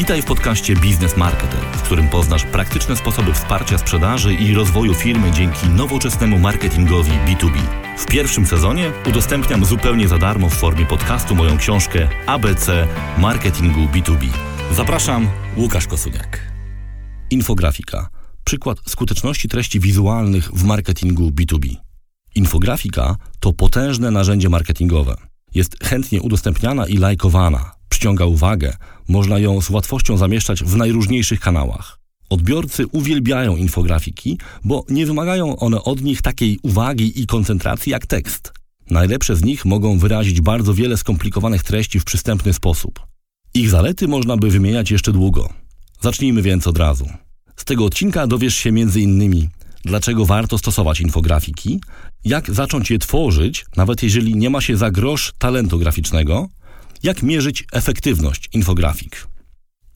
Witaj w podcaście Biznes Marketer, w którym poznasz praktyczne sposoby wsparcia sprzedaży i rozwoju firmy dzięki nowoczesnemu marketingowi B2B. W pierwszym sezonie udostępniam zupełnie za darmo w formie podcastu moją książkę ABC Marketingu B2B. Zapraszam, Łukasz Kosuniak. Infografika. Przykład skuteczności treści wizualnych w marketingu B2B. Infografika to potężne narzędzie marketingowe. Jest chętnie udostępniana i lajkowana, przyciąga uwagę, można ją z łatwością zamieszczać w najróżniejszych kanałach. Odbiorcy uwielbiają infografiki, bo nie wymagają one od nich takiej uwagi i koncentracji jak tekst. Najlepsze z nich mogą wyrazić bardzo wiele skomplikowanych treści w przystępny sposób. Ich zalety można by wymieniać jeszcze długo. Zacznijmy więc od razu. Z tego odcinka dowiesz się m.in. dlaczego warto stosować infografiki, jak zacząć je tworzyć, nawet jeżeli nie ma się za grosz talentu graficznego, jak mierzyć efektywność infografik.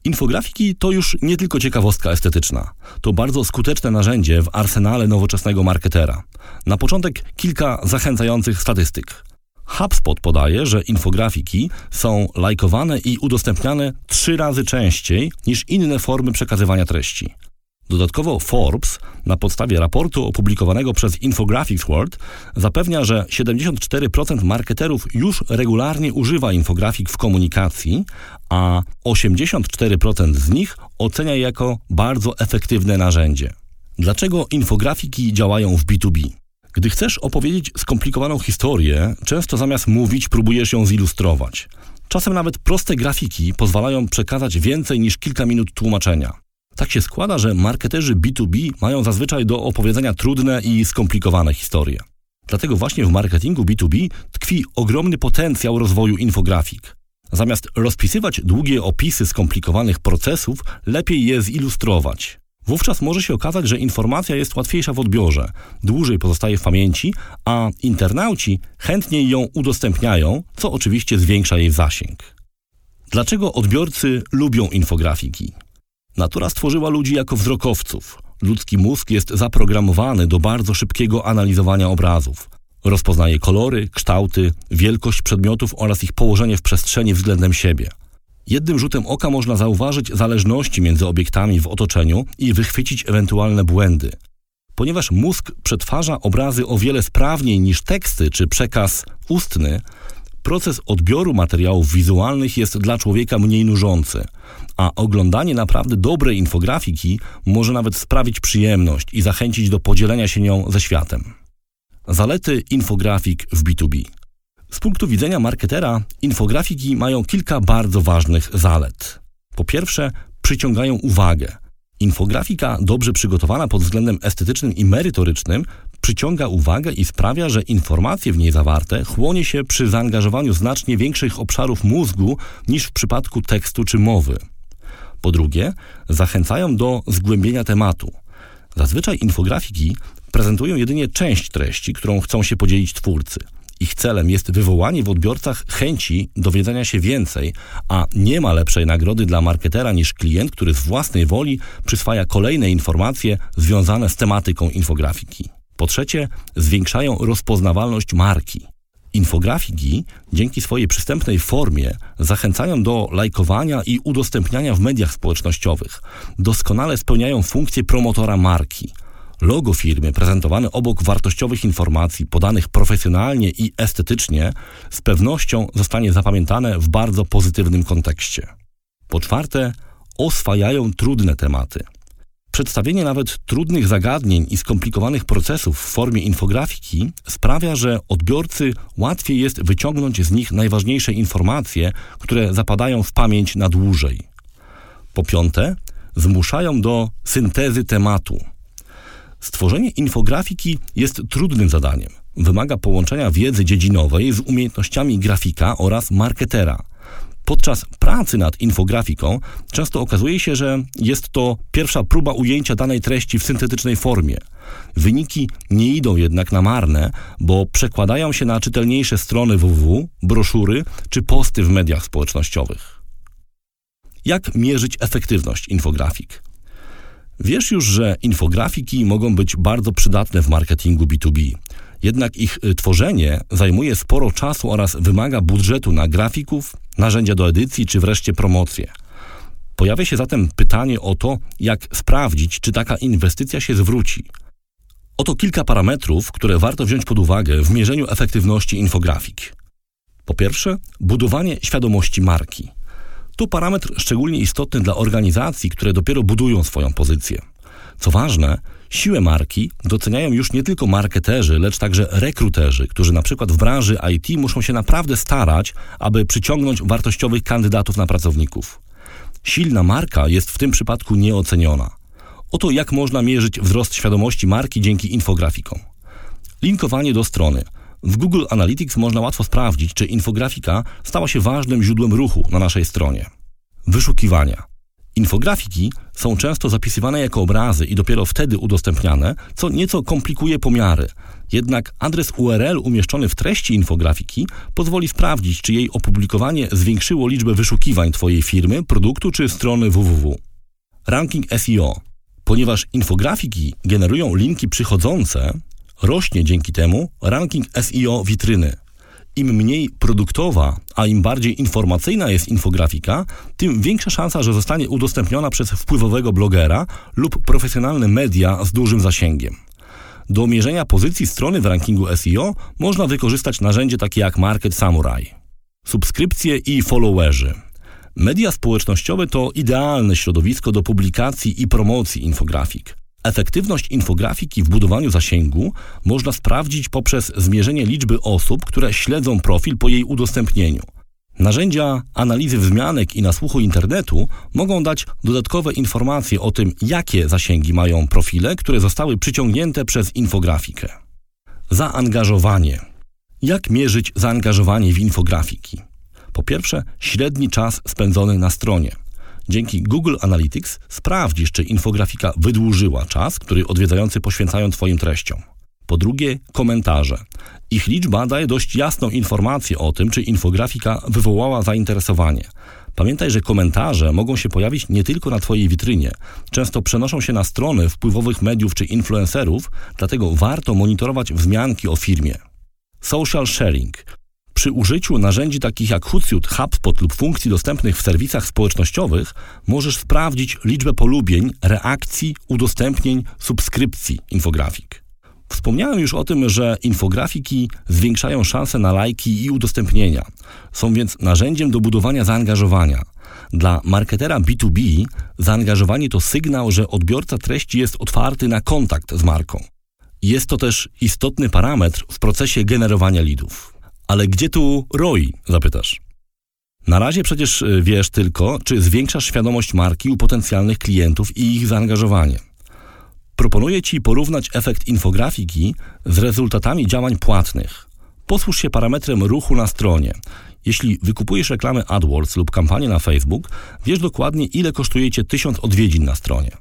Infografiki to już nie tylko ciekawostka estetyczna. To bardzo skuteczne narzędzie w arsenale nowoczesnego marketera. Na początek kilka zachęcających statystyk. HubSpot podaje, że infografiki są lajkowane i udostępniane trzy razy częściej niż inne formy przekazywania treści. Dodatkowo Forbes na podstawie raportu opublikowanego przez Infographics World zapewnia, że 74% marketerów już regularnie używa infografik w komunikacji, a 84% z nich ocenia je jako bardzo efektywne narzędzie. Dlaczego infografiki działają w B2B? Gdy chcesz opowiedzieć skomplikowaną historię, często zamiast mówić próbujesz ją zilustrować. Czasem nawet proste grafiki pozwalają przekazać więcej niż kilka minut tłumaczenia. Tak się składa, że marketerzy B2B mają zazwyczaj do opowiedzenia trudne i skomplikowane historie. Dlatego właśnie w marketingu B2B tkwi ogromny potencjał rozwoju infografik. Zamiast rozpisywać długie opisy skomplikowanych procesów, lepiej je zilustrować. Wówczas może się okazać, że informacja jest łatwiejsza w odbiorze, dłużej pozostaje w pamięci, a internauci chętniej ją udostępniają, co oczywiście zwiększa jej zasięg. Dlaczego odbiorcy lubią infografiki? Natura stworzyła ludzi jako wzrokowców. Ludzki mózg jest zaprogramowany do bardzo szybkiego analizowania obrazów. Rozpoznaje kolory, kształty, wielkość przedmiotów oraz ich położenie w przestrzeni względem siebie. Jednym rzutem oka można zauważyć zależności między obiektami w otoczeniu i wychwycić ewentualne błędy. Ponieważ mózg przetwarza obrazy o wiele sprawniej niż teksty czy przekaz ustny, proces odbioru materiałów wizualnych jest dla człowieka mniej nużący, a oglądanie naprawdę dobrej infografiki może nawet sprawić przyjemność i zachęcić do podzielenia się nią ze światem. Zalety infografik w B2B. Z punktu widzenia marketera, infografiki mają kilka bardzo ważnych zalet. Po pierwsze, przyciągają uwagę. Infografika dobrze przygotowana pod względem estetycznym i merytorycznym przyciąga uwagę i sprawia, że informacje w niej zawarte chłonie się przy zaangażowaniu znacznie większych obszarów mózgu niż w przypadku tekstu czy mowy. Po drugie, zachęcają do zgłębienia tematu. Zazwyczaj infografiki prezentują jedynie część treści, którą chcą się podzielić twórcy. Ich celem jest wywołanie w odbiorcach chęci dowiedzenia się więcej, a nie ma lepszej nagrody dla marketera niż klient, który z własnej woli przyswaja kolejne informacje związane z tematyką infografiki. Po trzecie, zwiększają rozpoznawalność marki. Infografiki dzięki swojej przystępnej formie zachęcają do lajkowania i udostępniania w mediach społecznościowych. Doskonale spełniają funkcję promotora marki. Logo firmy prezentowane obok wartościowych informacji podanych profesjonalnie i estetycznie z pewnością zostanie zapamiętane w bardzo pozytywnym kontekście. Po czwarte, oswajają trudne tematy. Przedstawienie nawet trudnych zagadnień i skomplikowanych procesów w formie infografiki sprawia, że odbiorcy łatwiej jest wyciągnąć z nich najważniejsze informacje, które zapadają w pamięć na dłużej. Po piąte, zmuszają do syntezy tematu. Stworzenie infografiki jest trudnym zadaniem. Wymaga połączenia wiedzy dziedzinowej z umiejętnościami grafika oraz marketera – Podczas pracy nad infografiką często okazuje się, że jest to pierwsza próba ujęcia danej treści w syntetycznej formie. Wyniki nie idą jednak na marne, bo przekładają się na czytelniejsze strony www, broszury czy posty w mediach społecznościowych. Jak mierzyć efektywność infografik? Wiesz już, że infografiki mogą być bardzo przydatne w marketingu B2B. Jednak ich y, tworzenie zajmuje sporo czasu oraz wymaga budżetu na grafików, narzędzia do edycji czy wreszcie promocję. Pojawia się zatem pytanie o to, jak sprawdzić, czy taka inwestycja się zwróci. Oto kilka parametrów, które warto wziąć pod uwagę w mierzeniu efektywności infografik. Po pierwsze, budowanie świadomości marki. To parametr szczególnie istotny dla organizacji, które dopiero budują swoją pozycję. Co ważne, siłę marki doceniają już nie tylko marketerzy, lecz także rekruterzy, którzy na przykład w branży IT muszą się naprawdę starać, aby przyciągnąć wartościowych kandydatów na pracowników. Silna marka jest w tym przypadku nieoceniona. Oto jak można mierzyć wzrost świadomości marki dzięki infografikom. Linkowanie do strony. W Google Analytics można łatwo sprawdzić, czy infografika stała się ważnym źródłem ruchu na naszej stronie. Wyszukiwania. Infografiki są często zapisywane jako obrazy i dopiero wtedy udostępniane, co nieco komplikuje pomiary. Jednak adres URL umieszczony w treści infografiki pozwoli sprawdzić, czy jej opublikowanie zwiększyło liczbę wyszukiwań Twojej firmy, produktu czy strony www. Ranking SEO. Ponieważ infografiki generują linki przychodzące, rośnie dzięki temu ranking SEO witryny. Im mniej produktowa, a im bardziej informacyjna jest infografika, tym większa szansa, że zostanie udostępniona przez wpływowego blogera lub profesjonalne media z dużym zasięgiem. Do mierzenia pozycji strony w rankingu SEO można wykorzystać narzędzie takie jak Market Samurai. Subskrypcje i followerzy. Media społecznościowe to idealne środowisko do publikacji i promocji infografik. Efektywność infografiki w budowaniu zasięgu można sprawdzić poprzez zmierzenie liczby osób, które śledzą profil po jej udostępnieniu. Narzędzia analizy wzmianek i nasłuchu internetu mogą dać dodatkowe informacje o tym, jakie zasięgi mają profile, które zostały przyciągnięte przez infografikę. Zaangażowanie. Jak mierzyć zaangażowanie w infografiki? Po pierwsze, średni czas spędzony na stronie – Dzięki Google Analytics sprawdzisz, czy infografika wydłużyła czas, który odwiedzający poświęcają Twoim treściom. Po drugie, komentarze. Ich liczba daje dość jasną informację o tym, czy infografika wywołała zainteresowanie. Pamiętaj, że komentarze mogą się pojawić nie tylko na Twojej witrynie. Często przenoszą się na strony wpływowych mediów czy influencerów, dlatego warto monitorować wzmianki o firmie. Social sharing. Przy użyciu narzędzi takich jak Hootsuite, HubSpot lub funkcji dostępnych w serwisach społecznościowych możesz sprawdzić liczbę polubień, reakcji, udostępnień, subskrypcji infografik. Wspomniałem już o tym, że infografiki zwiększają szanse na lajki i udostępnienia. Są więc narzędziem do budowania zaangażowania. Dla marketera B2B zaangażowanie to sygnał, że odbiorca treści jest otwarty na kontakt z marką. Jest to też istotny parametr w procesie generowania lidów. Ale gdzie tu ROI, zapytasz? Na razie przecież y, wiesz tylko, czy zwiększasz świadomość marki u potencjalnych klientów i ich zaangażowanie. Proponuję Ci porównać efekt infografiki z rezultatami działań płatnych. Posłuż się parametrem ruchu na stronie. Jeśli wykupujesz reklamy AdWords lub kampanię na Facebook, wiesz dokładnie, ile kosztuje Cię 1000 odwiedzin na stronie.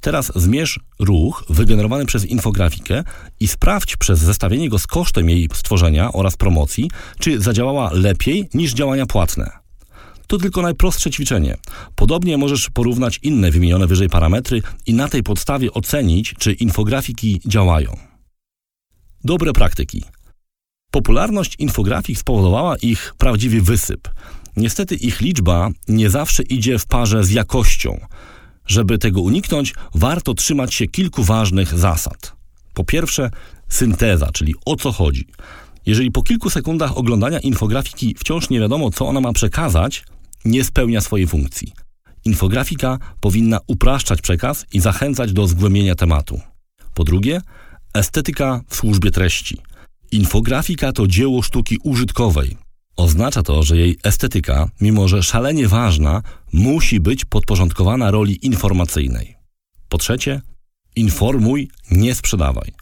Teraz zmierz ruch wygenerowany przez infografikę i sprawdź przez zestawienie go z kosztem jej stworzenia oraz promocji, czy zadziałała lepiej niż działania płatne. To tylko najprostsze ćwiczenie. Podobnie możesz porównać inne wymienione wyżej parametry i na tej podstawie ocenić, czy infografiki działają. Dobre praktyki. Popularność infografik spowodowała ich prawdziwy wysyp. Niestety ich liczba nie zawsze idzie w parze z jakością. Żeby tego uniknąć, warto trzymać się kilku ważnych zasad. Po pierwsze, synteza, czyli o co chodzi. Jeżeli po kilku sekundach oglądania infografiki wciąż nie wiadomo, co ona ma przekazać, nie spełnia swojej funkcji. Infografika powinna upraszczać przekaz i zachęcać do zgłębienia tematu. Po drugie, estetyka w służbie treści. Infografika to dzieło sztuki użytkowej, Oznacza to, że jej estetyka, mimo że szalenie ważna, musi być podporządkowana roli informacyjnej. Po trzecie, informuj, nie sprzedawaj.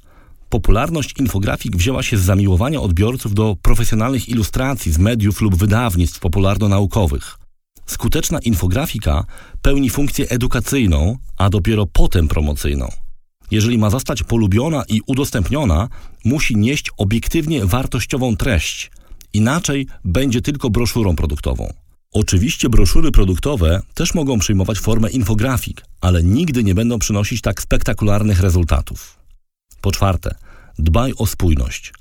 Popularność infografik wzięła się z zamiłowania odbiorców do profesjonalnych ilustracji z mediów lub wydawnictw popularno-naukowych. Skuteczna infografika pełni funkcję edukacyjną, a dopiero potem promocyjną. Jeżeli ma zostać polubiona i udostępniona, musi nieść obiektywnie wartościową treść – Inaczej będzie tylko broszurą produktową. Oczywiście broszury produktowe też mogą przyjmować formę infografik, ale nigdy nie będą przynosić tak spektakularnych rezultatów. Po czwarte, dbaj o spójność.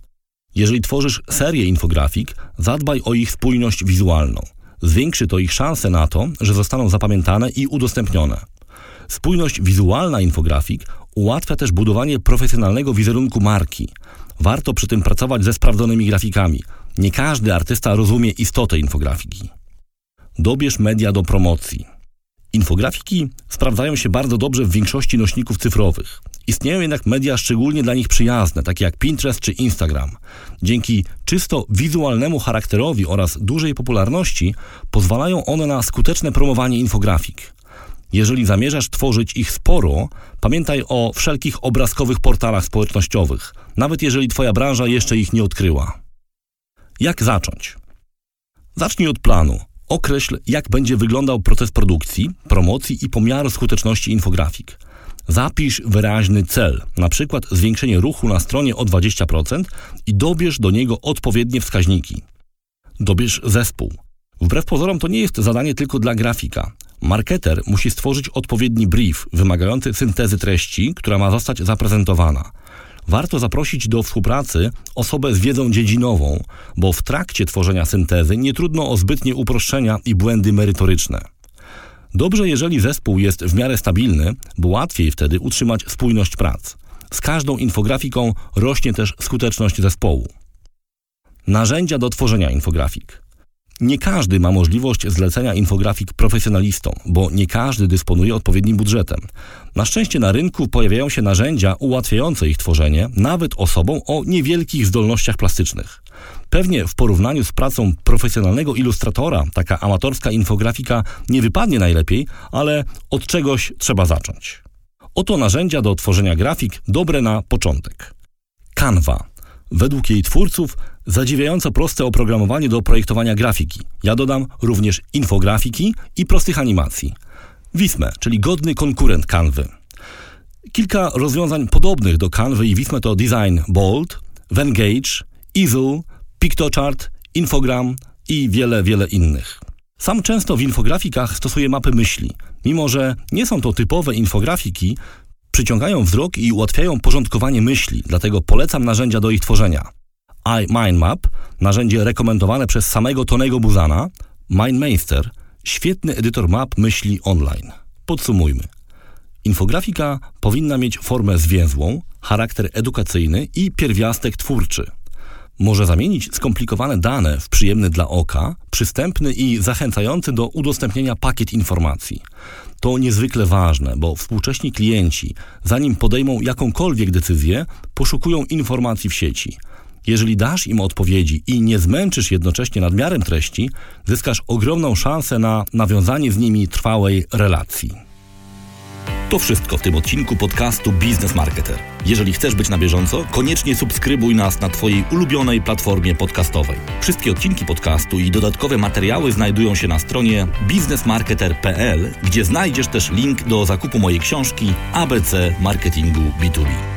Jeżeli tworzysz serię infografik, zadbaj o ich spójność wizualną. Zwiększy to ich szanse na to, że zostaną zapamiętane i udostępnione. Spójność wizualna infografik ułatwia też budowanie profesjonalnego wizerunku marki. Warto przy tym pracować ze sprawdzonymi grafikami. Nie każdy artysta rozumie istotę infografiki. Dobierz media do promocji. Infografiki sprawdzają się bardzo dobrze w większości nośników cyfrowych. Istnieją jednak media szczególnie dla nich przyjazne, takie jak Pinterest czy Instagram. Dzięki czysto wizualnemu charakterowi oraz dużej popularności pozwalają one na skuteczne promowanie infografik. Jeżeli zamierzasz tworzyć ich sporo, pamiętaj o wszelkich obrazkowych portalach społecznościowych, nawet jeżeli Twoja branża jeszcze ich nie odkryła. Jak zacząć? Zacznij od planu. Określ, jak będzie wyglądał proces produkcji, promocji i pomiaru skuteczności infografik. Zapisz wyraźny cel, np. zwiększenie ruchu na stronie o 20% i dobierz do niego odpowiednie wskaźniki. Dobierz zespół. Wbrew pozorom to nie jest zadanie tylko dla grafika. Marketer musi stworzyć odpowiedni brief wymagający syntezy treści, która ma zostać zaprezentowana. Warto zaprosić do współpracy osobę z wiedzą dziedzinową, bo w trakcie tworzenia syntezy nie trudno o zbytnie uproszczenia i błędy merytoryczne. Dobrze, jeżeli zespół jest w miarę stabilny, bo łatwiej wtedy utrzymać spójność prac. Z każdą infografiką rośnie też skuteczność zespołu. Narzędzia do tworzenia infografik. Nie każdy ma możliwość zlecenia infografik profesjonalistom, bo nie każdy dysponuje odpowiednim budżetem. Na szczęście na rynku pojawiają się narzędzia ułatwiające ich tworzenie, nawet osobom o niewielkich zdolnościach plastycznych. Pewnie w porównaniu z pracą profesjonalnego ilustratora taka amatorska infografika nie wypadnie najlepiej, ale od czegoś trzeba zacząć. Oto narzędzia do tworzenia grafik dobre na początek. Canva. Według jej twórców zadziwiająco proste oprogramowanie do projektowania grafiki. Ja dodam również infografiki i prostych animacji. Visme, czyli godny konkurent Canvy. Kilka rozwiązań podobnych do Canvy i Visme to Design Bold, Vengage, Easel, Pictochart, Infogram i wiele, wiele innych. Sam często w infografikach stosuję mapy myśli. Mimo, że nie są to typowe infografiki, przyciągają wzrok i ułatwiają porządkowanie myśli, dlatego polecam narzędzia do ich tworzenia. iMindMap, narzędzie rekomendowane przez samego Tonego Buzana, MindMeister, świetny edytor map myśli online. Podsumujmy. Infografika powinna mieć formę zwięzłą, charakter edukacyjny i pierwiastek twórczy może zamienić skomplikowane dane w przyjemny dla oka, przystępny i zachęcający do udostępnienia pakiet informacji. To niezwykle ważne, bo współcześni klienci, zanim podejmą jakąkolwiek decyzję, poszukują informacji w sieci. Jeżeli dasz im odpowiedzi i nie zmęczysz jednocześnie nadmiarem treści, zyskasz ogromną szansę na nawiązanie z nimi trwałej relacji. To wszystko w tym odcinku podcastu Business Marketer. Jeżeli chcesz być na bieżąco, koniecznie subskrybuj nas na Twojej ulubionej platformie podcastowej. Wszystkie odcinki podcastu i dodatkowe materiały znajdują się na stronie businessmarketer.pl, gdzie znajdziesz też link do zakupu mojej książki ABC Marketingu B2B.